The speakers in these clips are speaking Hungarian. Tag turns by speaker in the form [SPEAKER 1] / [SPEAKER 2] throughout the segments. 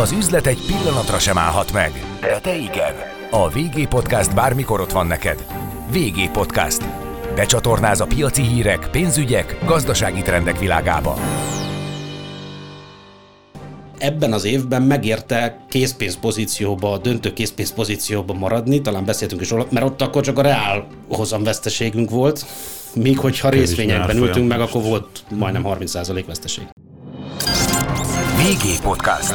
[SPEAKER 1] Az üzlet egy pillanatra sem állhat meg, de te igen. A VG Podcast bármikor ott van neked. VG Podcast. Becsatornáz a piaci hírek, pénzügyek, gazdasági trendek világába.
[SPEAKER 2] Ebben az évben megérte készpénz pozícióba, döntő készpénz pozícióba maradni, talán beszéltünk is róla, mert ott akkor csak a reál hozam veszteségünk volt, míg hogyha részvényekben ültünk meg, akkor volt majdnem 30% veszteség.
[SPEAKER 1] VG Podcast.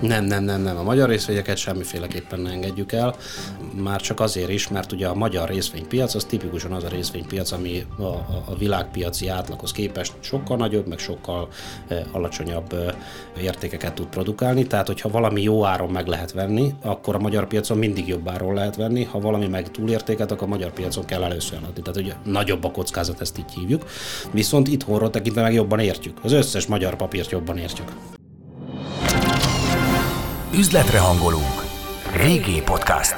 [SPEAKER 2] Nem, nem, nem, nem. A magyar részvényeket semmiféleképpen ne engedjük el. Már csak azért is, mert ugye a magyar részvénypiac az tipikusan az a részvénypiac, ami a, a, világpiaci átlaghoz képest sokkal nagyobb, meg sokkal e, alacsonyabb e, értékeket tud produkálni. Tehát, hogyha valami jó áron meg lehet venni, akkor a magyar piacon mindig jobb áron lehet venni. Ha valami meg túlértéket, akkor a magyar piacon kell először adni. Tehát, ugye nagyobb a kockázat, ezt így hívjuk. Viszont itthonról tekintve meg jobban értjük. Az összes magyar papírt jobban értjük.
[SPEAKER 1] Üzletre hangolunk. VG Podcast.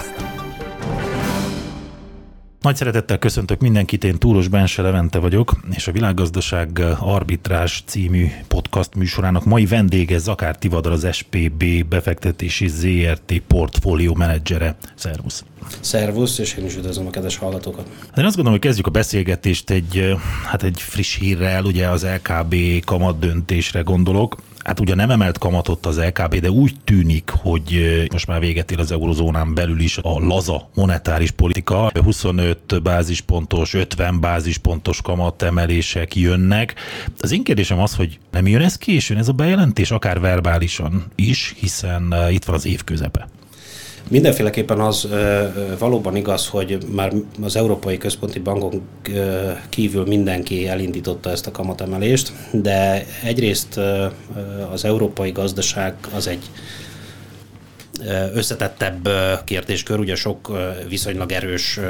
[SPEAKER 3] Nagy szeretettel köszöntök mindenkit, én Túros Bense Levente vagyok, és a Világgazdaság Arbitrás című podcast műsorának mai vendége Zakár Tivadar, az SPB befektetési ZRT portfólió menedzsere. Szervusz!
[SPEAKER 2] Szervusz, és én is üdvözlöm a kedves hallgatókat.
[SPEAKER 3] Hát én azt gondolom, hogy kezdjük a beszélgetést egy, hát egy friss hírrel, ugye az LKB kamat döntésre gondolok hát ugye nem emelt kamatot az LKB, de úgy tűnik, hogy most már véget ér az eurozónán belül is a laza monetáris politika. 25 bázispontos, 50 bázispontos kamatemelések jönnek. Az én kérdésem az, hogy nem jön ez későn, ez a bejelentés, akár verbálisan is, hiszen itt van az év közepe.
[SPEAKER 2] Mindenféleképpen az valóban igaz, hogy már az Európai Központi Bankon kívül mindenki elindította ezt a kamatemelést, de egyrészt az európai gazdaság az egy összetettebb kérdéskör, ugye sok viszonylag erős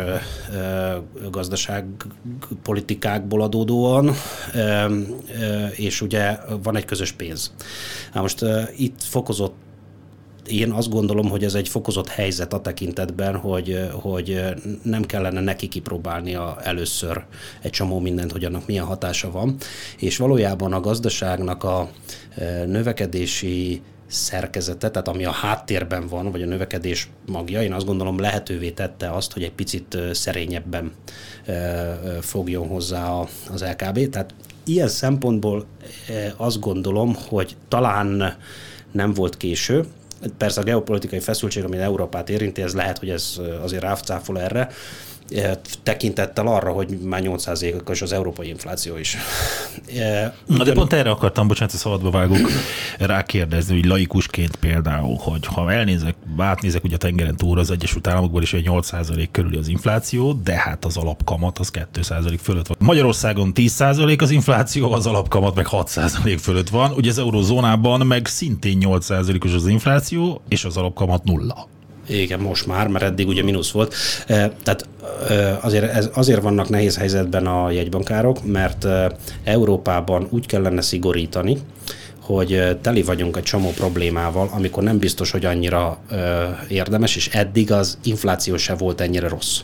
[SPEAKER 2] gazdaságpolitikákból adódóan, és ugye van egy közös pénz. Na most itt fokozott én azt gondolom, hogy ez egy fokozott helyzet a tekintetben, hogy, hogy nem kellene neki kipróbálnia először egy csomó mindent, hogy annak milyen hatása van, és valójában a gazdaságnak a e, növekedési szerkezete, tehát ami a háttérben van, vagy a növekedés magja, én azt gondolom lehetővé tette azt, hogy egy picit e, szerényebben e, fogjon hozzá az LKB. Tehát ilyen szempontból azt gondolom, hogy talán nem volt késő, Persze a geopolitikai feszültség, ami Európát érinti, ez lehet, hogy ez azért ráfcáfol erre, tekintettel arra, hogy már 8%-os az európai infláció is.
[SPEAKER 3] Na de pont erre akartam, bocsánat, a szabadba vágok, rákérdezni, hogy laikusként például, hogy ha elnézek, átnézek ugye a tengeren túl az Egyesült Államokból is egy 8% körüli az infláció, de hát az alapkamat az 2% fölött van. Magyarországon 10% az infláció, az alapkamat meg 6% fölött van, ugye az eurozónában meg szintén 8%-os az infláció, és az alapkamat nulla.
[SPEAKER 2] Igen, most már, mert eddig ugye mínusz volt. Tehát azért, ez, azért vannak nehéz helyzetben a jegybankárok, mert Európában úgy kellene szigorítani, hogy teli vagyunk egy csomó problémával, amikor nem biztos, hogy annyira érdemes, és eddig az infláció se volt ennyire rossz.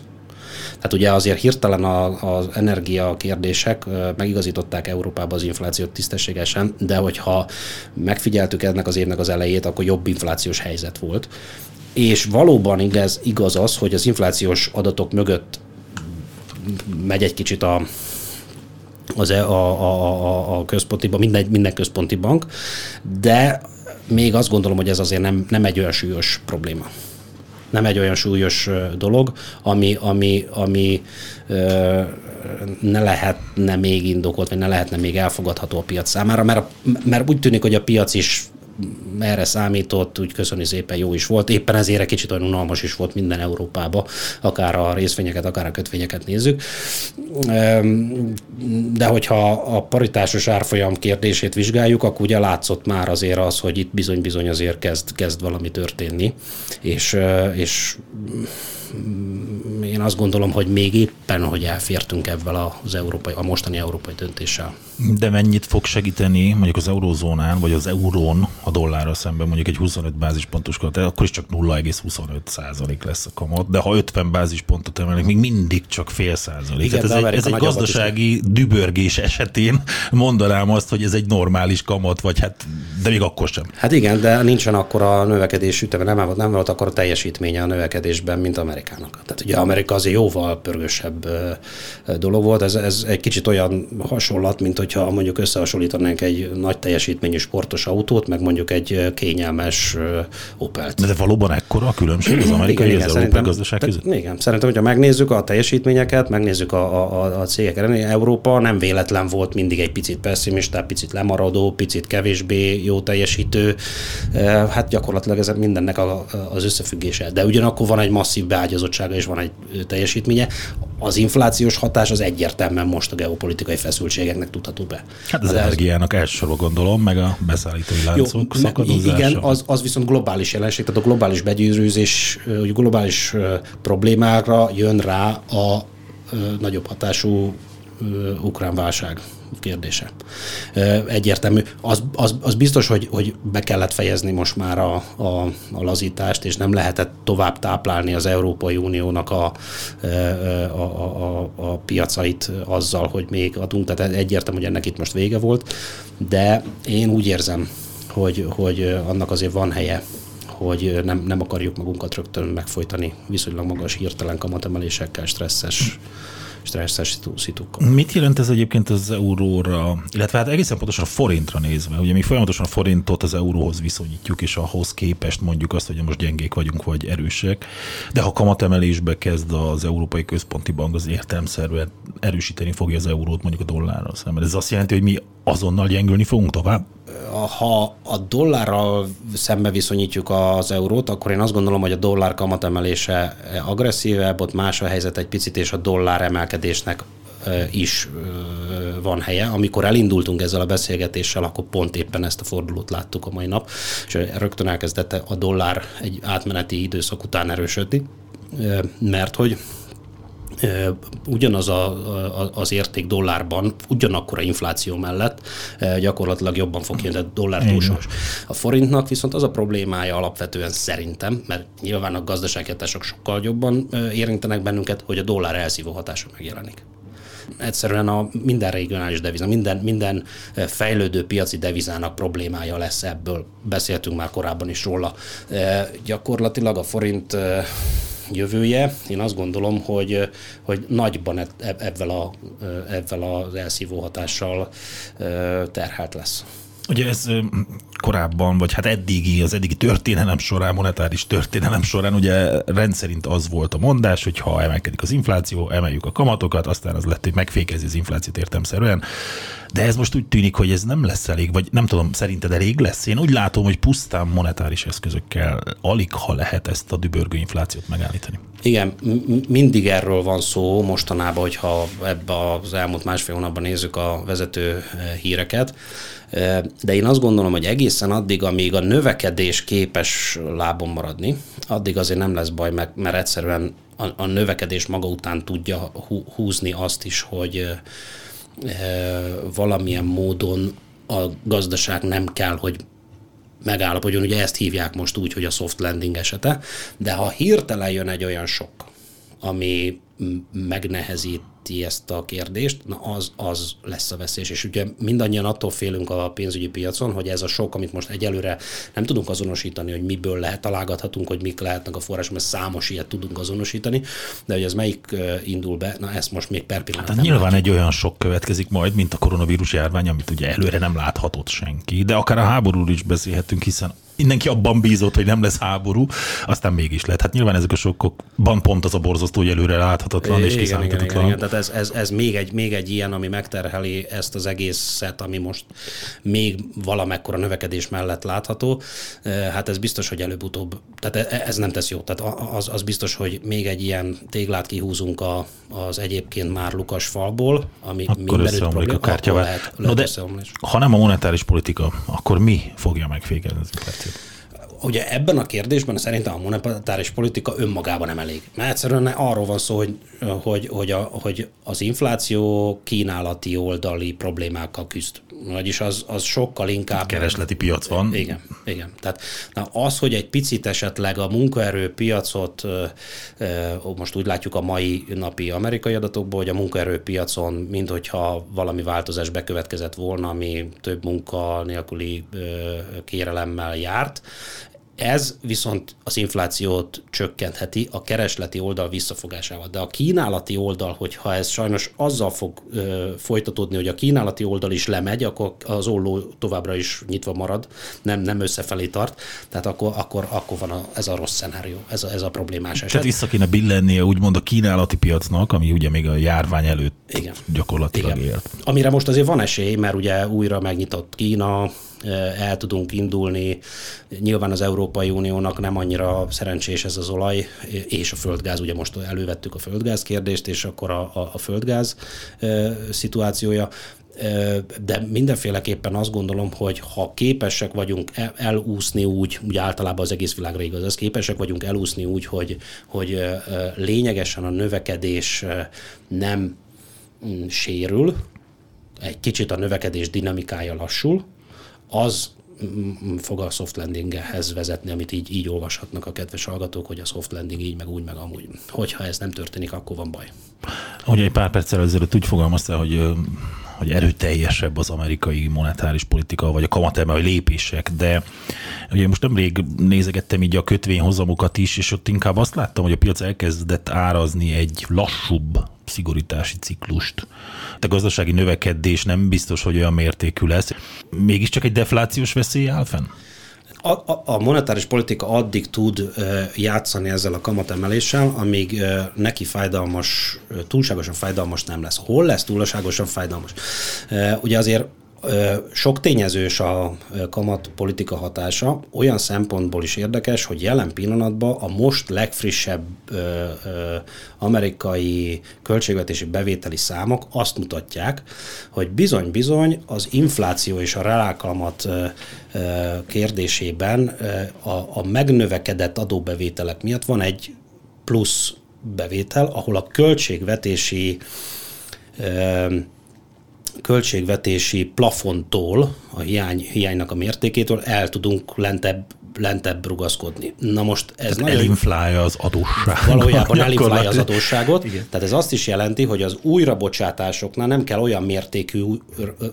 [SPEAKER 2] Tehát ugye azért hirtelen az energia kérdések megigazították Európába az inflációt tisztességesen, de hogyha megfigyeltük ennek az évnek az elejét, akkor jobb inflációs helyzet volt. És valóban igaz, igaz az, hogy az inflációs adatok mögött megy egy kicsit a, az, e, a, a, a, a központi bank, minden, minden központi bank, de még azt gondolom, hogy ez azért nem, nem egy olyan súlyos probléma. Nem egy olyan súlyos dolog, ami, ami, ami ö, ne lehetne még indokolt, vagy ne lehetne még elfogadható a piac számára, mert, mert úgy tűnik, hogy a piac is erre számított, úgy köszöni szépen jó is volt. Éppen ezért egy kicsit olyan unalmas is volt minden Európába, akár a részvényeket, akár a kötvényeket nézzük. De hogyha a paritásos árfolyam kérdését vizsgáljuk, akkor ugye látszott már azért az, hogy itt bizony-bizony azért kezd, kezd valami történni, és, és én azt gondolom, hogy még éppen, hogy elfértünk ebben az európai, a mostani európai döntéssel.
[SPEAKER 3] De mennyit fog segíteni mondjuk az eurózónán, vagy az eurón a dollárra szemben mondjuk egy 25 bázispontos kamat, akkor is csak 0,25 százalék lesz a kamat, de ha 50 bázispontot emelnek, még mindig csak fél százalék. Igen, ez egy, ez egy gazdasági dübörgés esetén mondanám azt, hogy ez egy normális kamat, vagy hát, de még akkor sem.
[SPEAKER 2] Hát igen, de nincsen akkor a növekedés üteme, nem volt, nem volt akkor a teljesítménye a növekedésben, mint Amerikának. Tehát ugye Amerika azért jóval pörgősebb dolog volt, ez, ez egy kicsit olyan hasonlat, mint hogyha mondjuk összehasonlítanánk egy nagy teljesítményű sportos autót, meg mondjuk egy kényelmes Opelt.
[SPEAKER 3] De, de valóban ekkora a különbség az amerikai igen, és az európai gazdaság között?
[SPEAKER 2] Igen, szerintem, hogyha megnézzük a teljesítményeket, megnézzük a, a, a cégek Európa nem véletlen volt mindig egy picit pessimista, picit lemaradó, picit kevésbé jó teljesítő. Hát gyakorlatilag ez mindennek a, az összefüggése. De ugyanakkor van egy masszív beágyazottsága és van egy teljesítménye. Az inflációs hatás az egyértelműen most a geopolitikai feszültségeknek tudható be.
[SPEAKER 3] Hát az, az energiának elsősorban gondolom, meg a beszállítói láncok
[SPEAKER 2] szakadozása. Igen, az, az viszont globális jelenség, tehát a globális hogy globális problémákra jön rá a nagyobb hatású ukrán válság kérdése. Egyértelmű. Az, az, az biztos, hogy, hogy be kellett fejezni most már a, a, a lazítást, és nem lehetett tovább táplálni az Európai Uniónak a, a, a, a, piacait azzal, hogy még adunk. Tehát egyértelmű, hogy ennek itt most vége volt, de én úgy érzem, hogy, hogy annak azért van helye hogy nem, nem akarjuk magunkat rögtön megfojtani viszonylag magas hirtelen kamatemelésekkel, stresszes stresszes szitukkal.
[SPEAKER 3] Mit jelent ez egyébként az euróra, illetve hát egészen pontosan a forintra nézve? Ugye mi folyamatosan a forintot az euróhoz viszonyítjuk, és ahhoz képest mondjuk azt, hogy most gyengék vagyunk, vagy erősek, de ha kamatemelésbe kezd az Európai Központi Bank, az értelemszerűen erősíteni fogja az eurót mondjuk a dollárral szemben. Ez azt jelenti, hogy mi azonnal gyengülni fogunk tovább?
[SPEAKER 2] Ha a dollárral szembe viszonyítjuk az eurót, akkor én azt gondolom, hogy a dollár kamatemelése agresszívebb, ott más a helyzet egy picit, és a dollár emelkedésnek is van helye. Amikor elindultunk ezzel a beszélgetéssel, akkor pont éppen ezt a fordulót láttuk a mai nap, és rögtön elkezdett a dollár egy átmeneti időszak után erősödni, mert hogy ugyanaz a, a, az érték dollárban, ugyanakkor a infláció mellett gyakorlatilag jobban fog kijönni, a dollár túlsós. A forintnak viszont az a problémája alapvetően szerintem, mert nyilván a gazdasági hatások sokkal jobban érintenek bennünket, hogy a dollár elszívó hatása megjelenik egyszerűen a minden regionális deviza, minden, minden fejlődő piaci devizának problémája lesz ebből. Beszéltünk már korábban is róla. Gyakorlatilag a forint jövője, én azt gondolom, hogy, hogy nagyban e, e, ebben, a, ebben az elszívó hatással terhelt lesz.
[SPEAKER 3] Ugye ez korábban, vagy hát eddigi, az eddigi történelem során, monetáris történelem során ugye rendszerint az volt a mondás, hogy ha emelkedik az infláció, emeljük a kamatokat, aztán az lett, hogy megfékezi az inflációt értemszerűen. De ez most úgy tűnik, hogy ez nem lesz elég, vagy nem tudom, szerinted elég lesz? Én úgy látom, hogy pusztán monetáris eszközökkel alig, ha lehet ezt a dübörgő inflációt megállítani.
[SPEAKER 2] Igen, mindig erről van szó mostanában, hogyha ebbe az elmúlt másfél hónapban nézzük a vezető híreket. De én azt gondolom, hogy egészen addig, amíg a növekedés képes lábon maradni, addig azért nem lesz baj, mert egyszerűen a, növekedés maga után tudja húzni azt is, hogy valamilyen módon a gazdaság nem kell, hogy megállapodjon, ugye ezt hívják most úgy, hogy a soft landing esete, de ha hirtelen jön egy olyan sok, ami megnehezít felveti ezt a kérdést, na az, az lesz a veszély. És ugye mindannyian attól félünk a pénzügyi piacon, hogy ez a sok, amit most egyelőre nem tudunk azonosítani, hogy miből lehet, találgathatunk, hogy mik lehetnek a források, mert számos ilyet tudunk azonosítani, de hogy ez melyik indul be, na ezt most még per pillanat
[SPEAKER 3] hát nyilván látjuk. egy olyan sok következik majd, mint a koronavírus járvány, amit ugye előre nem láthatott senki, de akár a háborúról is beszélhetünk, hiszen mindenki abban bízott, hogy nem lesz háború, aztán mégis lett. Hát nyilván ezek a sokkokban pont az a borzasztó, hogy előre láthatatlan és kiszámíthatatlan. Igen, igen, igen.
[SPEAKER 2] Tehát ez, ez, ez még, egy, még egy ilyen, ami megterheli ezt az egészet, ami most még valamekkora növekedés mellett látható. Hát ez biztos, hogy előbb-utóbb, tehát e, ez nem tesz jót. Tehát az, az biztos, hogy még egy ilyen téglát kihúzunk a, az egyébként már lukas falból, ami
[SPEAKER 3] akkor mindenütt probléma, a kártya akkor lehet, lehet no de, ha nem a monetáris politika, akkor mi fogja megfékezni az inflációt?
[SPEAKER 2] Ugye ebben a kérdésben szerintem a monetáris politika önmagában nem elég. Mert egyszerűen arról van szó, hogy, hogy, hogy, a, hogy az infláció kínálati oldali problémákkal küzd. vagyis az, az sokkal inkább...
[SPEAKER 3] Keresleti piac van.
[SPEAKER 2] Igen, igen. Tehát na az, hogy egy picit esetleg a munkaerőpiacot, most úgy látjuk a mai napi amerikai adatokból, hogy a munkaerőpiacon, mint hogyha valami változás bekövetkezett volna, ami több munka nélküli kérelemmel járt, ez viszont az inflációt csökkentheti a keresleti oldal visszafogásával. De a kínálati oldal, hogyha ez sajnos azzal fog ö, folytatódni, hogy a kínálati oldal is lemegy, akkor az olló továbbra is nyitva marad, nem, nem összefelé tart, tehát akkor, akkor, akkor van a, ez a rossz szenárió, ez a, ez a problémás eset.
[SPEAKER 3] Tehát vissza kéne billennie úgymond a kínálati piacnak, ami ugye még a járvány előtt Igen. gyakorlatilag Igen. élt.
[SPEAKER 2] Amire most azért van esély, mert ugye újra megnyitott Kína, el tudunk indulni. Nyilván az Európai Uniónak nem annyira szerencsés ez az olaj és a földgáz, ugye most elővettük a földgáz kérdést, és akkor a, a, a földgáz szituációja. De mindenféleképpen azt gondolom, hogy ha képesek vagyunk elúszni úgy, úgy általában az egész világra igaz, az képesek vagyunk elúszni úgy, hogy, hogy lényegesen a növekedés nem mm, sérül, egy kicsit a növekedés dinamikája lassul, az fog a soft landinghez vezetni, amit így, így olvashatnak a kedves hallgatók, hogy a soft landing így, meg úgy, meg amúgy. Hogyha ez nem történik, akkor van baj.
[SPEAKER 3] Ugye egy pár perccel ezelőtt úgy fogalmazta, hogy hogy erőteljesebb az amerikai monetáris politika, vagy a kamatemelő lépések, de ugye most nemrég nézegettem így a kötvényhozamokat is, és ott inkább azt láttam, hogy a piac elkezdett árazni egy lassúbb szigorítási ciklust. A gazdasági növekedés nem biztos, hogy olyan mértékű lesz. Mégiscsak egy deflációs veszély áll fenn?
[SPEAKER 2] A, a, monetáris politika addig tud játszani ezzel a kamatemeléssel, amíg neki fájdalmas, túlságosan fájdalmas nem lesz. Hol lesz túlságosan fájdalmas? Ugye azért sok tényezős a kamat politika hatása, olyan szempontból is érdekes, hogy jelen pillanatban a most legfrissebb amerikai költségvetési bevételi számok azt mutatják, hogy bizony-bizony az infláció és a reálkamat kérdésében a megnövekedett adóbevételek miatt van egy plusz bevétel, ahol a költségvetési költségvetési plafontól, a hiány, hiánynak a mértékétől el tudunk lentebb lentebb rugaszkodni. Na most ez
[SPEAKER 3] tehát elinflálja az adósságot.
[SPEAKER 2] Valójában elinflálja az adósságot, Igen. tehát ez azt is jelenti, hogy az újrabocsátásoknál nem kell olyan mértékű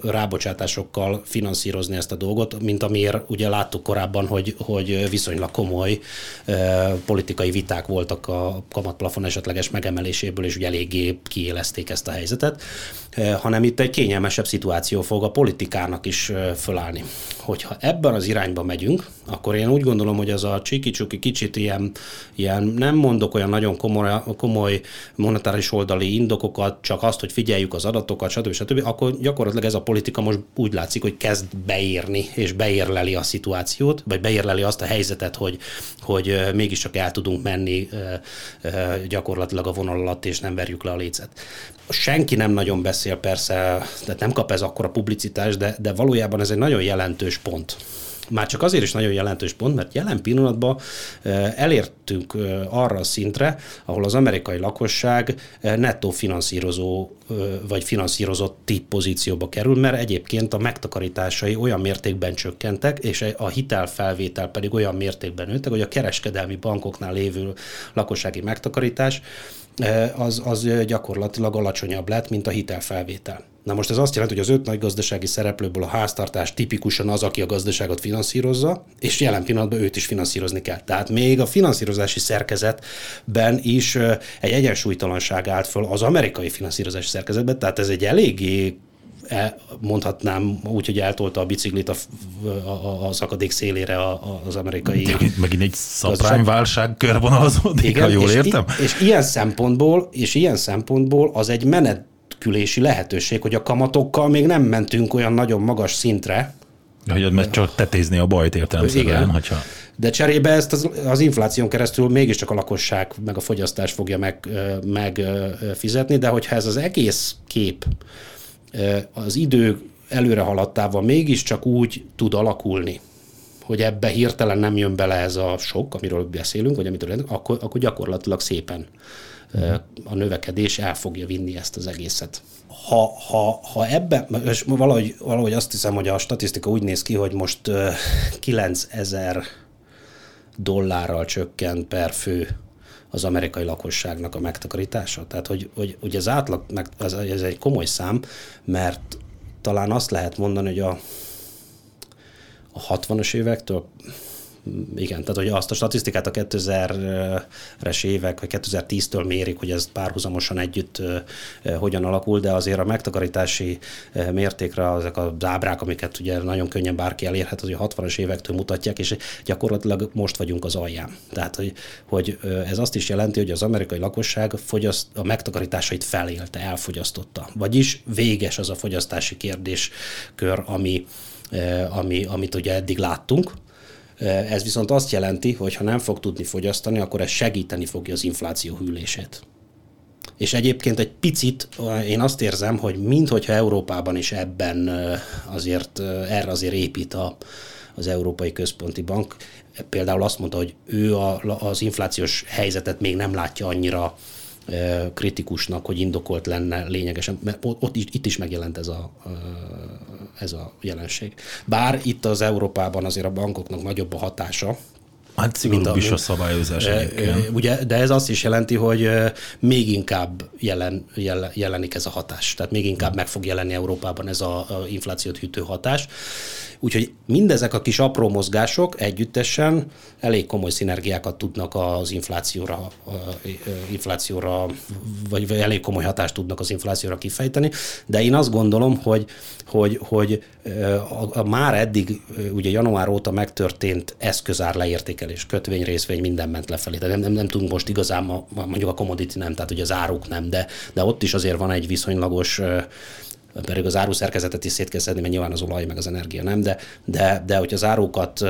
[SPEAKER 2] rábocsátásokkal finanszírozni ezt a dolgot, mint amiért ugye láttuk korábban, hogy, hogy viszonylag komoly eh, politikai viták voltak a kamatplafon esetleges megemeléséből, és ugye eléggé kiélezték ezt a helyzetet, hanem itt egy kényelmesebb szituáció fog a politikának is eh, fölállni. Hogyha ebben az irányba megyünk, akkor én úgy gondolom, hogy az a csiki-csuki kicsit ilyen, ilyen, nem mondok olyan nagyon komoly, komoly monetáris oldali indokokat, csak azt, hogy figyeljük az adatokat, stb. stb., akkor gyakorlatilag ez a politika most úgy látszik, hogy kezd beírni, és beérleli a szituációt, vagy beérleli azt a helyzetet, hogy, hogy mégiscsak el tudunk menni gyakorlatilag a vonal alatt, és nem verjük le a lécet. Senki nem nagyon beszél persze, tehát nem kap ez akkora publicitást, de, de valójában ez egy nagyon jelentős pont. Már csak azért is nagyon jelentős pont, mert jelen pillanatban elértünk arra a szintre, ahol az amerikai lakosság nettó finanszírozó vagy finanszírozott tip pozícióba kerül, mert egyébként a megtakarításai olyan mértékben csökkentek, és a hitelfelvétel pedig olyan mértékben nőttek, hogy a kereskedelmi bankoknál lévő lakossági megtakarítás az, az gyakorlatilag alacsonyabb lett, mint a hitelfelvétel. Na most ez azt jelenti, hogy az öt nagy gazdasági szereplőből a háztartás tipikusan az, aki a gazdaságot finanszírozza, és jelen pillanatban őt is finanszírozni kell. Tehát még a finanszírozási szerkezetben is egy egyensúlytalanság állt föl az amerikai finanszírozási szerkezetben, tehát ez egy eléggé mondhatnám úgy, hogy eltolta a biciklit a, a, a szakadék szélére az amerikai...
[SPEAKER 3] Megint egy szaprányválság körvonalazódik, ha jól
[SPEAKER 2] és,
[SPEAKER 3] értem?
[SPEAKER 2] És ilyen szempontból, és ilyen szempontból az egy menet menekülési lehetőség, hogy a kamatokkal még nem mentünk olyan nagyon magas szintre.
[SPEAKER 3] Hogy mert csak tetézni a bajt értelemszerűen, Igen. hogyha...
[SPEAKER 2] De cserébe ezt az, az infláción keresztül mégiscsak a lakosság meg a fogyasztás fogja meg, meg fizetni, de hogyha ez az egész kép az idő előre haladtával mégiscsak úgy tud alakulni, hogy ebbe hirtelen nem jön bele ez a sok, amiről beszélünk, vagy amitől akkor, akkor gyakorlatilag szépen a növekedés el fogja vinni ezt az egészet. Ha, ha, ha ebben, és valahogy, valahogy azt hiszem, hogy a statisztika úgy néz ki, hogy most 9000 dollárral csökkent per fő az amerikai lakosságnak a megtakarítása. Tehát, hogy, hogy, hogy az átlag, ez, ez egy komoly szám, mert talán azt lehet mondani, hogy a, a 60-as évektől igen, tehát hogy azt a statisztikát a 2000-es évek, vagy 2010-től mérik, hogy ez párhuzamosan együtt hogyan alakul, de azért a megtakarítási mértékre ezek a ábrák, amiket ugye nagyon könnyen bárki elérhet, az a 60-as évektől mutatják, és gyakorlatilag most vagyunk az alján. Tehát, hogy, hogy ez azt is jelenti, hogy az amerikai lakosság fogyaszt, a megtakarításait felélte, elfogyasztotta. Vagyis véges az a fogyasztási kérdéskör, ami, ami, amit ugye eddig láttunk, ez viszont azt jelenti, hogy ha nem fog tudni fogyasztani, akkor ez segíteni fogja az infláció hűlését. És egyébként egy picit én azt érzem, hogy minthogyha Európában is ebben azért erre azért épít a, az Európai Központi Bank. Például azt mondta, hogy ő a, az inflációs helyzetet még nem látja annyira kritikusnak, hogy indokolt lenne lényegesen, mert ott, itt is megjelent ez a, ez a jelenség. Bár itt az Európában azért a bankoknak nagyobb a hatása,
[SPEAKER 3] Hát szigorúbb is a szabályozás
[SPEAKER 2] Ugye, de ez azt is jelenti, hogy még inkább jelen, jelen, jelenik ez a hatás. Tehát még inkább meg fog jelenni Európában ez a, a inflációt hűtő hatás. Úgyhogy mindezek a kis apró mozgások együttesen elég komoly szinergiákat tudnak az inflációra, inflációra vagy elég komoly hatást tudnak az inflációra kifejteni, de én azt gondolom, hogy, hogy, hogy a, a már eddig, ugye január óta megtörtént eszközár leértékelés, kötvény, részvény, minden ment lefelé. Tehát nem, nem, nem tudunk most igazán, mondjuk a commodity nem, tehát ugye az áruk nem, de, de ott is azért van egy viszonylagos pedig az áruszerkezetet is szét kell szedni, mert nyilván az olaj meg az energia nem, de, de, de hogyha az árukat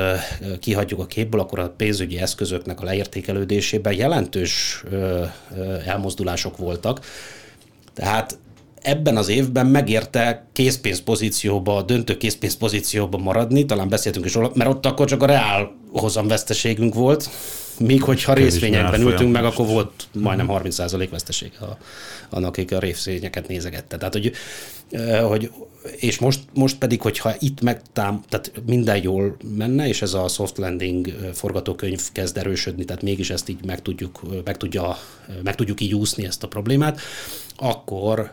[SPEAKER 2] kihagyjuk a képből, akkor a pénzügyi eszközöknek a leértékelődésében jelentős elmozdulások voltak. Tehát ebben az évben megérte készpénzpozícióba, döntő készpénzpozícióba maradni, talán beszéltünk is róla, mert ott akkor csak a reál hozamveszteségünk volt, Míg hogyha részvényekben ültünk meg, akkor volt majdnem 30% veszteség a, annak, akik a részvényeket nézegette. Tehát, hogy, hogy és most, most pedig, hogyha itt megtám, tehát minden jól menne, és ez a soft landing forgatókönyv kezd erősödni, tehát mégis ezt így meg tudjuk, meg, tudja, meg tudjuk így úszni ezt a problémát, akkor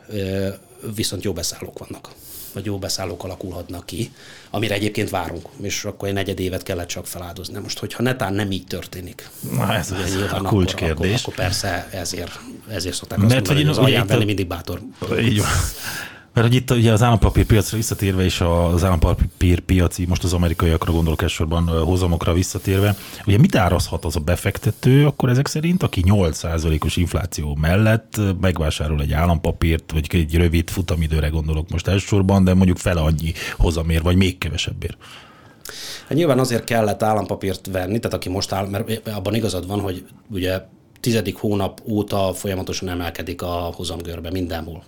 [SPEAKER 2] viszont jó beszállók vannak vagy jó beszállók alakulhatnak ki, amire egyébként várunk, és akkor egy negyed évet kellett csak feláldozni. Most, hogyha netán nem így történik,
[SPEAKER 3] Na, ez, ez a kulcskérdés. Akkor,
[SPEAKER 2] akkor, akkor, persze ezért, ezért szokták azt Mert mondani, hogy az alján venni mindig bátor.
[SPEAKER 3] Így van. Mert hogy itt ugye az állampapírpiacra visszatérve, és az állampapírpiaci, most az amerikaiakra gondolok elsősorban hozamokra visszatérve, ugye mit árazhat az a befektető akkor ezek szerint, aki 8%-os infláció mellett megvásárol egy állampapírt, vagy egy rövid futamidőre gondolok most elsősorban, de mondjuk fele annyi hozamér, vagy még kevesebbért?
[SPEAKER 2] Hát nyilván azért kellett állampapírt venni, tehát aki most áll, mert abban igazad van, hogy ugye tizedik hónap óta folyamatosan emelkedik a hozamgörbe mindenhol.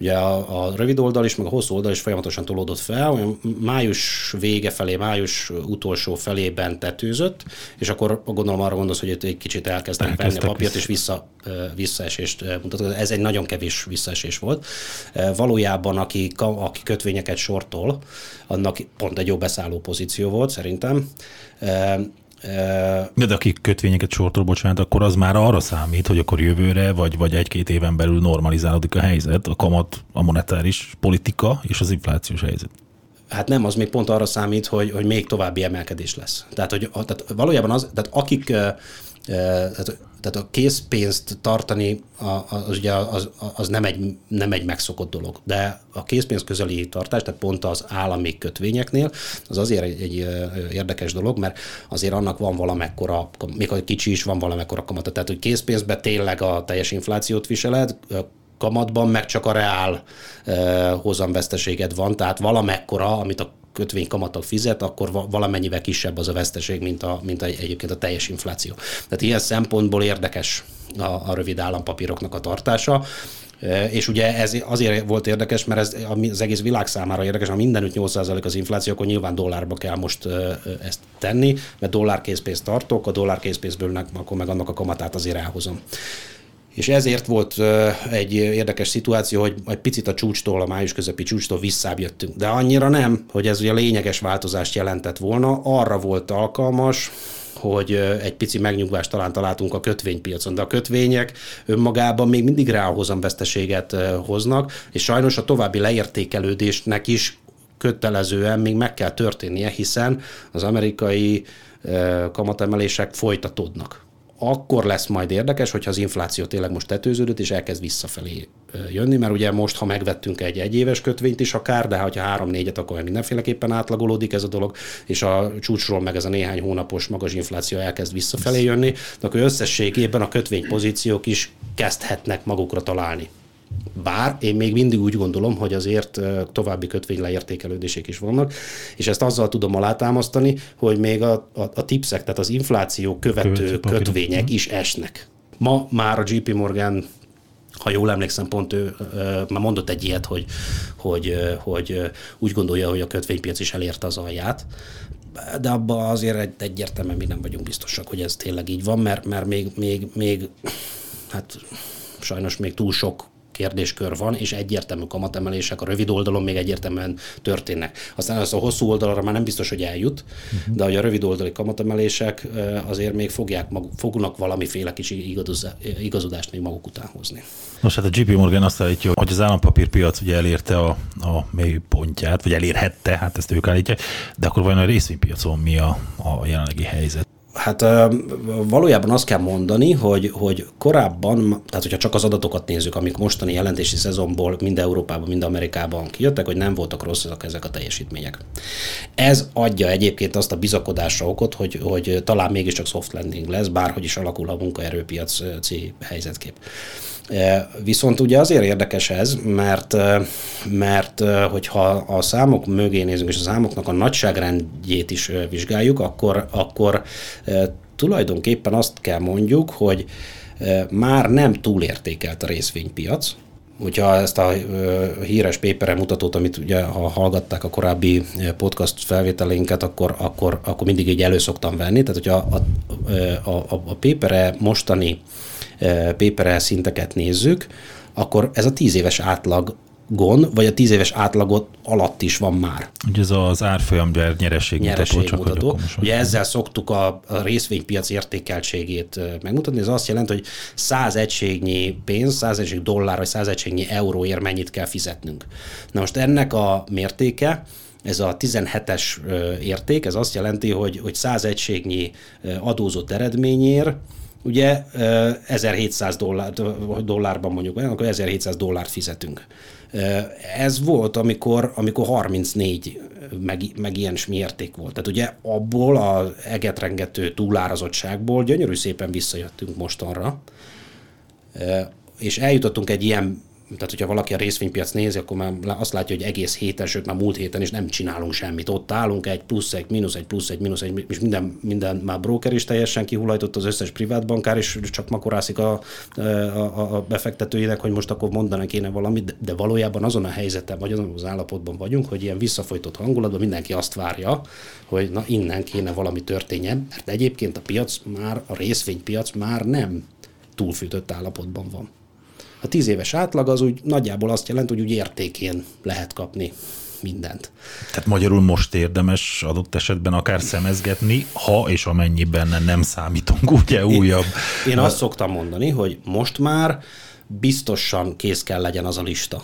[SPEAKER 2] Ugye a, a rövid oldal is, meg a hosszú oldal is folyamatosan tolódott fel, olyan május vége felé, május utolsó felében tetőzött, és akkor gondolom arra gondolsz, hogy egy kicsit elkezdtem venni a papírt, és vissza, visszaesést mutatott. Ez egy nagyon kevés visszaesés volt. Valójában, aki, aki kötvényeket sortol, annak pont egy jó beszálló pozíció volt szerintem.
[SPEAKER 3] De, de aki kötvényeket sortol, bocsánat, akkor az már arra számít, hogy akkor jövőre, vagy, vagy egy-két éven belül normalizálódik a helyzet, a kamat, a monetáris politika és az inflációs helyzet.
[SPEAKER 2] Hát nem, az még pont arra számít, hogy, hogy még további emelkedés lesz. Tehát, hogy tehát valójában az, tehát akik, tehát tehát a készpénzt tartani az, ugye az, az nem, egy, nem egy megszokott dolog, de a készpénz közeli tartás, tehát pont az állami kötvényeknél, az azért egy, egy érdekes dolog, mert azért annak van valamekkora, még ha kicsi is van valamekkora kamata, tehát hogy készpénzben tényleg a teljes inflációt viseled, kamatban meg csak a reál hozamveszteséged van, tehát valamekkora, amit a kötvény kamatok fizet, akkor valamennyivel kisebb az a veszteség, mint, a, mint a, egyébként a teljes infláció. Tehát ilyen szempontból érdekes a, a rövid állampapíroknak a tartása. E, és ugye ez azért volt érdekes, mert ez az egész világ számára érdekes, ha mindenütt 8% az infláció, akkor nyilván dollárba kell most e, e, ezt tenni, mert dollárkészpénzt tartok, a dollárkészpénzből akkor meg annak a kamatát azért elhozom. És ezért volt egy érdekes szituáció, hogy egy picit a csúcstól, a május közepi csúcstól visszább jöttünk. De annyira nem, hogy ez ugye lényeges változást jelentett volna, arra volt alkalmas, hogy egy pici megnyugvást talán találtunk a kötvénypiacon, de a kötvények önmagában még mindig ráhozam veszteséget hoznak, és sajnos a további leértékelődésnek is kötelezően még meg kell történnie, hiszen az amerikai kamatemelések folytatódnak akkor lesz majd érdekes, hogyha az infláció tényleg most tetőződött, és elkezd visszafelé jönni, mert ugye most, ha megvettünk egy egyéves kötvényt is akár, de ha három-négyet, akkor mindenféleképpen átlagolódik ez a dolog, és a csúcsról meg ez a néhány hónapos magas infláció elkezd visszafelé jönni, de akkor összességében a kötvénypozíciók is kezdhetnek magukra találni. Bár én még mindig úgy gondolom, hogy azért további kötvényleértékelődések is vannak, és ezt azzal tudom alátámasztani, hogy még a, a, a tipszek, tehát az infláció követő kötvények is esnek. Ma már a JP Morgan ha jól emlékszem, pont ő már mondott egy ilyet, hogy, hogy, hogy úgy gondolja, hogy a kötvénypiac is elérte az alját, de abban azért egyértelműen mi nem vagyunk biztosak, hogy ez tényleg így van, mert, mert még, még, még hát sajnos még túl sok kérdéskör van, és egyértelmű kamatemelések a rövid oldalon még egyértelműen történnek. Aztán az a hosszú oldalra már nem biztos, hogy eljut, uh-huh. de hogy a rövid oldali kamatemelések azért még fogják maguk, fognak valamiféle kis igazodást még maguk után hozni.
[SPEAKER 3] Nos, hát a JP Morgan azt állítja, hogy az állampapírpiac ugye elérte a, a mély pontját, vagy elérhette, hát ezt ők állítják, de akkor vajon a részvénypiacon mi a, a jelenlegi helyzet?
[SPEAKER 2] Hát valójában azt kell mondani, hogy, hogy korábban, tehát hogyha csak az adatokat nézzük, amik mostani jelentési szezonból mind Európában, mind Amerikában kijöttek, hogy nem voltak rosszak ezek a teljesítmények. Ez adja egyébként azt a bizakodásra okot, hogy, hogy talán mégiscsak soft landing lesz, bárhogy is alakul a munkaerőpiaci helyzetkép. Viszont ugye azért érdekes ez, mert, mert hogyha a számok mögé nézünk, és a számoknak a nagyságrendjét is vizsgáljuk, akkor, akkor tulajdonképpen azt kell mondjuk, hogy már nem túlértékelt a részvénypiac, Hogyha ezt a híres pépere mutatót, amit ugye, ha hallgatták a korábbi podcast felvételénket, akkor, akkor, akkor mindig így elő szoktam venni. Tehát, hogyha a, a, a, a pépere mostani pépere szinteket nézzük, akkor ez a tíz éves átlag gon, vagy a tíz éves átlagot alatt is van már.
[SPEAKER 3] Ugye ez az árfolyam nyereség,
[SPEAKER 2] nyereség mutató. mutató. Ugye ezzel szoktuk a, a részvénypiac értékeltségét megmutatni. Ez azt jelenti, hogy 100 egységnyi pénz, 100 egység dollár, vagy 100 egységnyi euróért mennyit kell fizetnünk. Na most ennek a mértéke, ez a 17-es érték, ez azt jelenti, hogy, hogy 100 egységnyi adózott eredményért ugye 1700 dollár, dollárban mondjuk, akkor 1700 dollárt fizetünk. Ez volt, amikor, amikor 34 meg, meg ilyen mérték volt. Tehát ugye abból a egetrengető túlárazottságból gyönyörű szépen visszajöttünk mostanra, és eljutottunk egy ilyen tehát hogyha valaki a részvénypiac nézi, akkor már azt látja, hogy egész héten, sőt már múlt héten is nem csinálunk semmit. Ott állunk egy plusz, egy mínusz, egy plusz, egy mínusz, egy, és minden, minden már broker is teljesen kihullajtott, az összes privát bankár is csak makorászik a, a, a befektetőinek, hogy most akkor mondani kéne valamit, de valójában azon a helyzeten, vagy azon az állapotban vagyunk, hogy ilyen visszafolytott hangulatban mindenki azt várja, hogy na innen kéne valami történjen, mert egyébként a piac már, a részvénypiac már nem túlfűtött állapotban van. A tíz éves átlag az úgy nagyjából azt jelenti, hogy úgy értékén lehet kapni mindent.
[SPEAKER 3] Tehát magyarul most érdemes adott esetben akár szemezgetni, ha és amennyiben nem számítunk ugye újabb.
[SPEAKER 2] Én, én azt szoktam mondani, hogy most már biztosan kész kell legyen az a lista,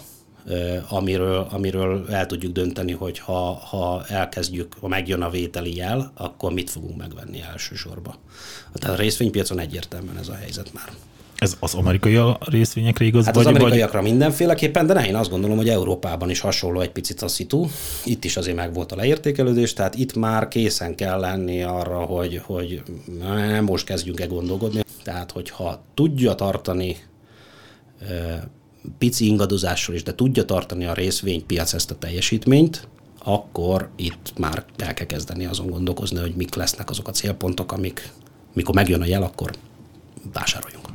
[SPEAKER 2] amiről, amiről el tudjuk dönteni, hogy ha, ha elkezdjük, ha megjön a vételi jel, akkor mit fogunk megvenni elsősorban. Tehát a részvénypiacon egyértelműen ez a helyzet már.
[SPEAKER 3] Ez az amerikai részvényekre igaz?
[SPEAKER 2] Hát vagy, az amerikaiakra vagy... mindenféleképpen, de ne, én azt gondolom, hogy Európában is hasonló egy picit a szitu. Itt is azért meg volt a leértékelődés, tehát itt már készen kell lenni arra, hogy, hogy nem most kezdjünk-e gondolkodni. Tehát, hogyha tudja tartani pici ingadozással is, de tudja tartani a részvénypiac ezt a teljesítményt, akkor itt már el kell kezdeni azon gondolkozni, hogy mik lesznek azok a célpontok, amik mikor megjön a jel, akkor vásároljunk.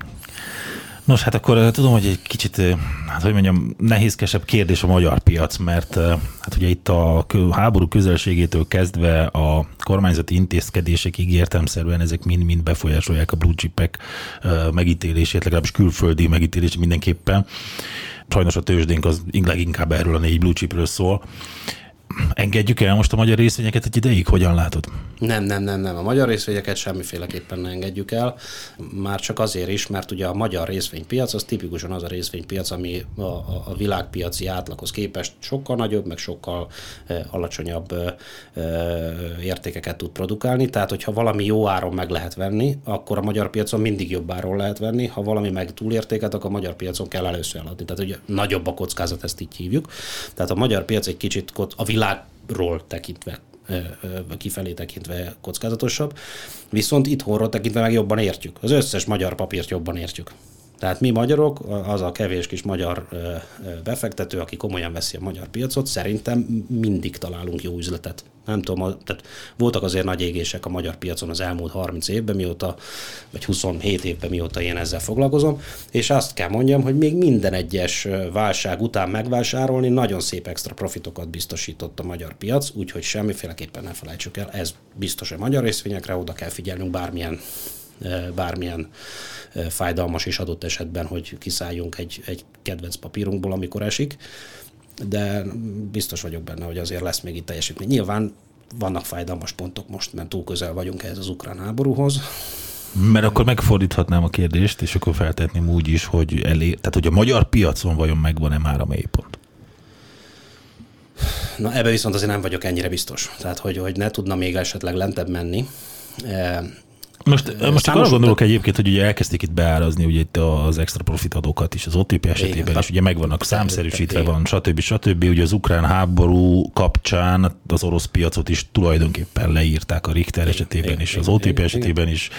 [SPEAKER 3] Nos, hát akkor tudom, hogy egy kicsit, hát hogy mondjam, nehézkesebb kérdés a magyar piac, mert hát ugye itt a háború közelségétől kezdve a kormányzati intézkedések értelmszerűen ezek mind-mind befolyásolják a blue chipek megítélését, legalábbis külföldi megítélését mindenképpen. Sajnos a tőzsdénk az leginkább erről a négy blue chipről szól. Engedjük el most a magyar részvényeket egy ideig? Hogyan látod?
[SPEAKER 2] Nem, nem, nem, nem. A magyar részvényeket semmiféleképpen nem engedjük el. Már csak azért is, mert ugye a magyar részvénypiac az tipikusan az a részvénypiac, ami a, a, világpiaci átlaghoz képest sokkal nagyobb, meg sokkal e, alacsonyabb e, értékeket tud produkálni. Tehát, hogyha valami jó áron meg lehet venni, akkor a magyar piacon mindig jobb áron lehet venni. Ha valami meg túlértéket, akkor a magyar piacon kell először eladni. Tehát ugye nagyobb a kockázat, ezt így hívjuk. Tehát a magyar piac egy kicsit a világ világról tekintve kifelé tekintve kockázatosabb, viszont itthonról tekintve meg jobban értjük. Az összes magyar papírt jobban értjük. Tehát mi magyarok, az a kevés kis magyar befektető, aki komolyan veszi a magyar piacot, szerintem mindig találunk jó üzletet. Nem tudom, tehát voltak azért nagy égések a magyar piacon az elmúlt 30 évben, mióta, vagy 27 évben, mióta én ezzel foglalkozom, és azt kell mondjam, hogy még minden egyes válság után megvásárolni nagyon szép extra profitokat biztosított a magyar piac, úgyhogy semmiféleképpen ne felejtsük el, ez biztos a magyar részvényekre, oda kell figyelnünk bármilyen bármilyen fájdalmas is adott esetben, hogy kiszálljunk egy, egy kedvenc papírunkból, amikor esik, de biztos vagyok benne, hogy azért lesz még itt teljesítmény. Nyilván vannak fájdalmas pontok most, mert túl közel vagyunk ehhez az ukrán háborúhoz,
[SPEAKER 3] mert akkor megfordíthatnám a kérdést, és akkor feltetném úgy is, hogy elé, tehát hogy a magyar piacon vajon megvan-e már a mélypont?
[SPEAKER 2] Na ebbe viszont azért nem vagyok ennyire biztos. Tehát, hogy, hogy ne tudna még esetleg lentebb menni.
[SPEAKER 3] Most, most csak arra gondolok egyébként, hogy ugye elkezdték itt beárazni ugye itt az extra profit adókat is az OTP esetében, Igen, és ugye megvannak számszerűsítve van, stb. stb. Ugye az ukrán háború kapcsán az orosz piacot is tulajdonképpen leírták a Richter esetében és az OTP esetében is.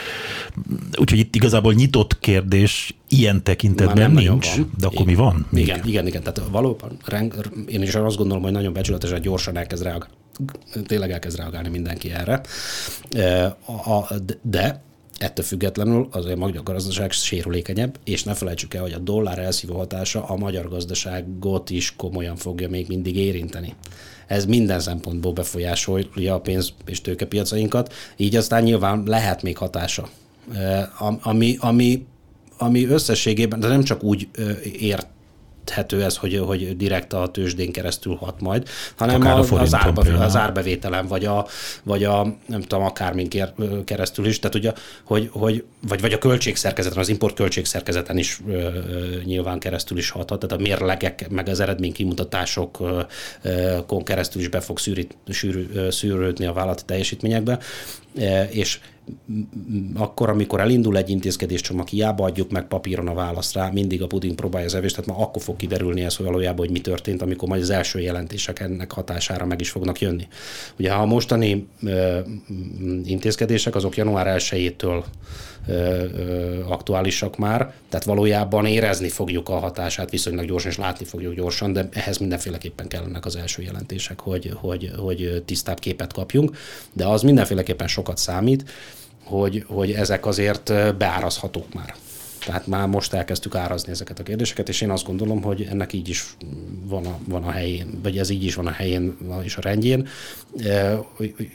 [SPEAKER 3] Úgyhogy itt igazából nyitott kérdés ilyen tekintetben nincs, van. de akkor mi van?
[SPEAKER 2] Még? Igen, igen, igen. Tehát valóban én is azt gondolom, hogy nagyon becsületesen gyorsan elkezd reagálni tényleg elkezd reagálni mindenki erre. De ettől függetlenül azért a magyar gazdaság sérülékenyebb, és ne felejtsük el, hogy a dollár elszívó hatása a magyar gazdaságot is komolyan fogja még mindig érinteni. Ez minden szempontból befolyásolja a pénz- és tőkepiacainkat, így aztán nyilván lehet még hatása. Ami, ami, ami összességében, de nem csak úgy ért érthető ez, hogy, hogy direkt a tőzsdén keresztül hat majd, hanem a, a az, árbe, az árbevételem, vagy a, vagy a nem tudom, akármin keresztül is, tehát ugye, hogy, hogy vagy, vagy a költségszerkezeten, az import költségszerkezeten is ö, ö, nyilván keresztül is hathat, tehát a mérlegek, meg az eredménykimutatásokon keresztül is be fog szűrít, sűrű, szűrődni a vállalati teljesítményekbe, és akkor, amikor elindul egy intézkedéscsomag, hiába adjuk meg papíron a választ rá, mindig a puding próbálja az evést, tehát ma akkor fog kiderülni ez, hogy valójában, hogy mi történt, amikor majd az első jelentések ennek hatására meg is fognak jönni. Ugye a mostani ö, intézkedések azok január 1-től aktuálisak már, tehát valójában érezni fogjuk a hatását viszonylag gyorsan, és látni fogjuk gyorsan, de ehhez mindenféleképpen kellenek az első jelentések, hogy, hogy, hogy tisztább képet kapjunk, de az mindenféleképpen sokat számít, hogy, hogy ezek azért beárazhatók már. Tehát már most elkezdtük árazni ezeket a kérdéseket, és én azt gondolom, hogy ennek így is van a, van a helyén, vagy ez így is van a helyén és a rendjén. E,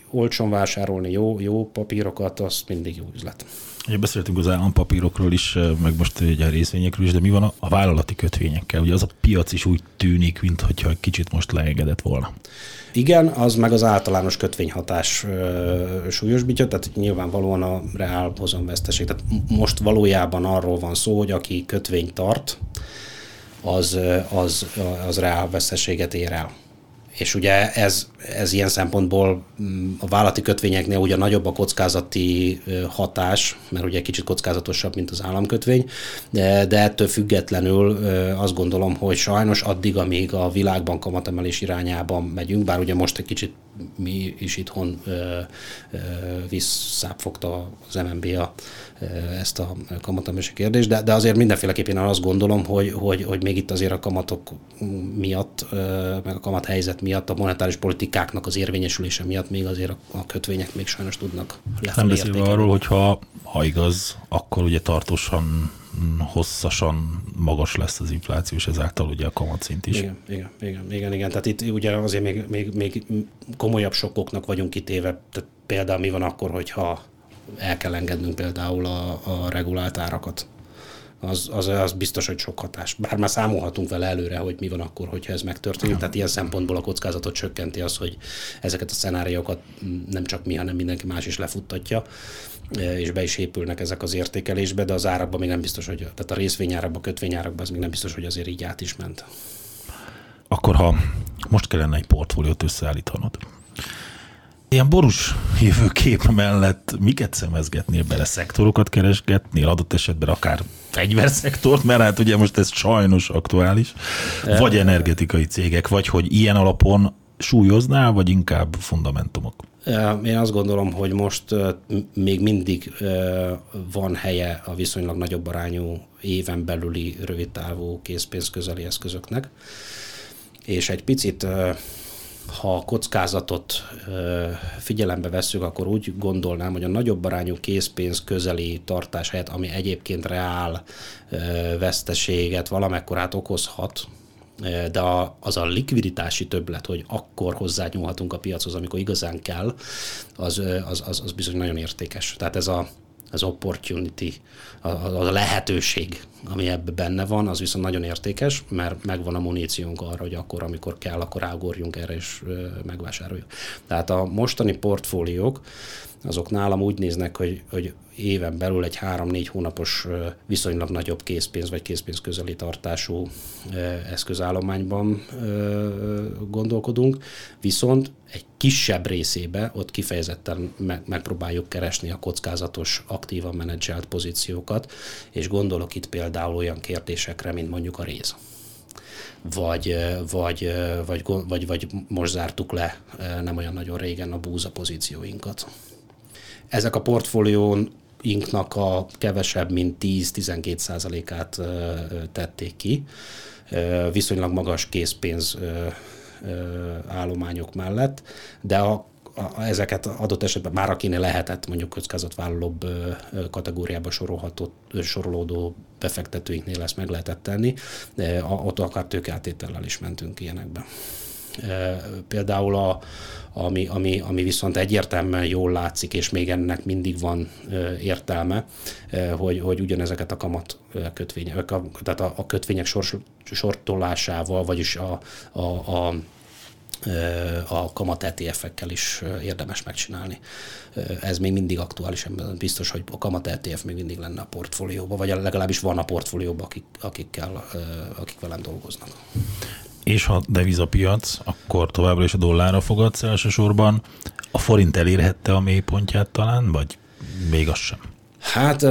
[SPEAKER 2] olcsón vásárolni jó, jó papírokat, az mindig jó üzlet.
[SPEAKER 3] Ugye beszéltünk az állampapírokról is, meg most ugye a részvényekről is, de mi van a, a vállalati kötvényekkel? Ugye az a piac is úgy tűnik, mintha kicsit most leengedett volna.
[SPEAKER 2] Igen, az meg az általános kötvényhatás súlyosbítja, tehát nyilvánvalóan a reál hozamveszteség. Tehát most valójában arról van szó, hogy aki kötvényt tart, az, az, az reál veszteséget ér el és ugye ez, ez ilyen szempontból mm, a vállalati kötvényeknél ugye nagyobb a kockázati hatás, mert ugye kicsit kockázatosabb, mint az államkötvény, de, de ettől függetlenül azt gondolom, hogy sajnos addig, amíg a világban kamatemelés irányában megyünk, bár ugye most egy kicsit mi is itthon visszáfogta az MNB a, ezt a kamatemelési kérdést, de, de azért mindenféleképpen azt gondolom, hogy, hogy, hogy még itt azért a kamatok miatt, meg a kamat helyzet miatt, a monetáris politikáknak az érvényesülése miatt még azért a, a kötvények még sajnos tudnak
[SPEAKER 3] lefelé Nem beszélve arról, hogyha ha igaz, akkor ugye tartósan hosszasan magas lesz az infláció, és ezáltal ugye a kamatszint is.
[SPEAKER 2] Igen, igen, igen, igen, igen. Tehát itt ugye azért még, még, még komolyabb sokkoknak vagyunk kitéve. Tehát például mi van akkor, hogyha el kell engednünk például a, a regulált árakat az, az, az biztos, hogy sok hatás. Bár már számolhatunk vele előre, hogy mi van akkor, hogyha ez megtörténik. Tehát ilyen szempontból a kockázatot csökkenti az, hogy ezeket a szenáriókat nem csak mi, hanem mindenki más is lefuttatja és be is épülnek ezek az értékelésbe, de az árakban még nem biztos, hogy, tehát a részvényárakban, kötvényárakban az még nem biztos, hogy azért így át is ment.
[SPEAKER 3] Akkor ha most kellene egy portfóliót összeállítanod, Ilyen borús jövőkép mellett miket szemezgetnél bele? Szektorokat keresgetnél, adott esetben akár fegyverszektort, mert hát ugye most ez sajnos aktuális, vagy energetikai cégek, vagy hogy ilyen alapon súlyoznál, vagy inkább fundamentumok?
[SPEAKER 2] Én azt gondolom, hogy most még mindig van helye a viszonylag nagyobb arányú éven belüli rövidtávú készpénz közeli eszközöknek, és egy picit ha a kockázatot figyelembe vesszük, akkor úgy gondolnám, hogy a nagyobb arányú készpénz közeli tartás helyett, ami egyébként reál veszteséget valamekkorát okozhat, de az a likviditási többlet, hogy akkor hozzányúlhatunk a piachoz, amikor igazán kell, az, az, az, az bizony nagyon értékes. Tehát ez a, az opportunity, az a lehetőség, ami ebben benne van, az viszont nagyon értékes, mert megvan a muníciónk arra, hogy akkor, amikor kell, akkor ágorjunk erre és megvásároljuk. Tehát a mostani portfóliók, azok nálam úgy néznek, hogy, hogy éven belül egy három-négy hónapos viszonylag nagyobb készpénz vagy készpénz közeli tartású eszközállományban gondolkodunk, viszont egy kisebb részébe ott kifejezetten megpróbáljuk keresni a kockázatos, aktívan menedzselt pozíciókat, és gondolok itt például olyan kérdésekre, mint mondjuk a réz vagy, vagy, vagy, vagy, vagy most zártuk le nem olyan nagyon régen a búza pozícióinkat. Ezek a portfólión inknak a kevesebb, mint 10-12 százalékát tették ki, viszonylag magas készpénz állományok mellett, de a ezeket adott esetben már akinél lehetett mondjuk kockázatvállalóbb kategóriába sorolható, sorolódó befektetőinknél ezt meg lehetett tenni, ott akár tőkeátétellel is mentünk ilyenekbe. Például a, ami, ami, ami viszont egyértelműen jól látszik, és még ennek mindig van értelme, hogy, hogy ugyanezeket a kamat kötvények, tehát a, a kötvények sors, sortolásával, vagyis a, a, a a kamat ETF-ekkel is érdemes megcsinálni. Ez még mindig aktuális, biztos, hogy a kamat ETF még mindig lenne a portfólióban, vagy legalábbis van a portfólióban, akik, akikkel, akik velem dolgoznak
[SPEAKER 3] és ha devizapiac, akkor továbbra is a dollárra fogadsz elsősorban. A forint elérhette a mélypontját talán, vagy még az sem?
[SPEAKER 2] Hát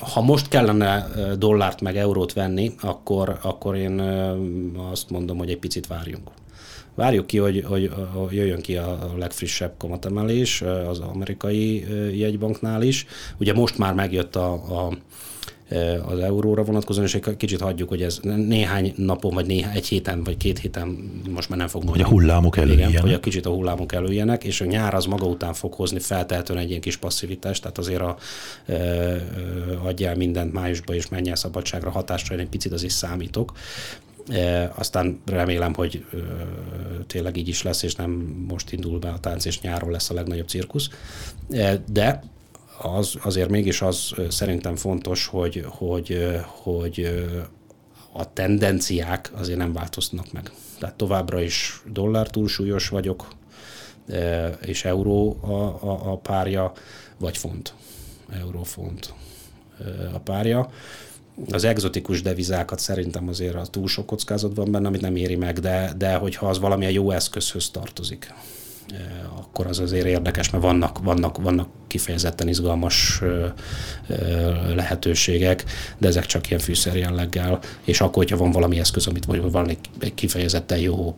[SPEAKER 2] ha most kellene dollárt meg eurót venni, akkor, akkor én azt mondom, hogy egy picit várjunk. Várjuk ki, hogy, hogy jöjjön ki a legfrissebb kamatemelés az amerikai jegybanknál is. Ugye most már megjött a, a az euróra vonatkozóan, és egy kicsit hagyjuk, hogy ez néhány napon, vagy néhány, egy héten, vagy két héten most már nem fog.
[SPEAKER 3] Hogy a hullámok előjönnek. Igen,
[SPEAKER 2] hogy a kicsit a hullámok előjönnek, és a nyár az maga után fog hozni feltehetően egy ilyen kis passzivitást, tehát azért a, e, adjál mindent májusba, és menj el szabadságra hatásra, én egy picit azért számítok. E, aztán remélem, hogy e, tényleg így is lesz, és nem most indul be a tánc, és nyáron lesz a legnagyobb cirkusz. E, de az, azért mégis az szerintem fontos, hogy, hogy, hogy a tendenciák azért nem változnak meg. Tehát továbbra is dollár túlsúlyos vagyok, és euró a, a, a párja, vagy font, euró-font a párja. Az egzotikus devizákat szerintem azért a túl sok kockázat van benne, amit nem éri meg, de, de hogyha az valamilyen jó eszközhöz tartozik, akkor az azért érdekes, mert vannak, vannak, vannak kifejezetten izgalmas lehetőségek, de ezek csak ilyen fűszer jelleggel, és akkor, hogyha van valami eszköz, amit vagy van egy kifejezetten jó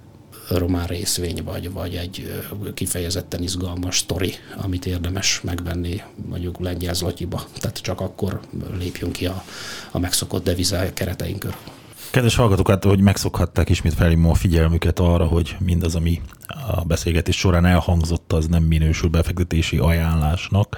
[SPEAKER 2] román részvény, vagy, vagy egy kifejezetten izgalmas sztori, amit érdemes megvenni mondjuk lengyel zlotyiba. Tehát csak akkor lépjünk ki a, a megszokott devizá kereteink körül.
[SPEAKER 3] Kedves hallgatók, hát, hogy megszokhatták ismét felhívom a figyelmüket arra, hogy mindaz, ami a beszélgetés során elhangzott, az nem minősül befektetési ajánlásnak.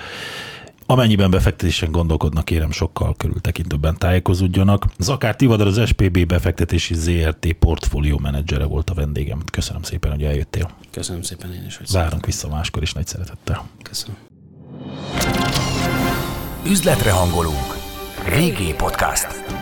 [SPEAKER 3] Amennyiben befektetésen gondolkodnak, kérem sokkal körültekintőbben tájékozódjanak. Zakár Tivadar az SPB befektetési ZRT portfólió menedzsere volt a vendégem. Köszönöm szépen, hogy eljöttél.
[SPEAKER 2] Köszönöm szépen én is, hogy
[SPEAKER 3] Várunk vissza máskor is nagy szeretettel.
[SPEAKER 2] Köszönöm.
[SPEAKER 1] Üzletre hangolunk. VG Podcast.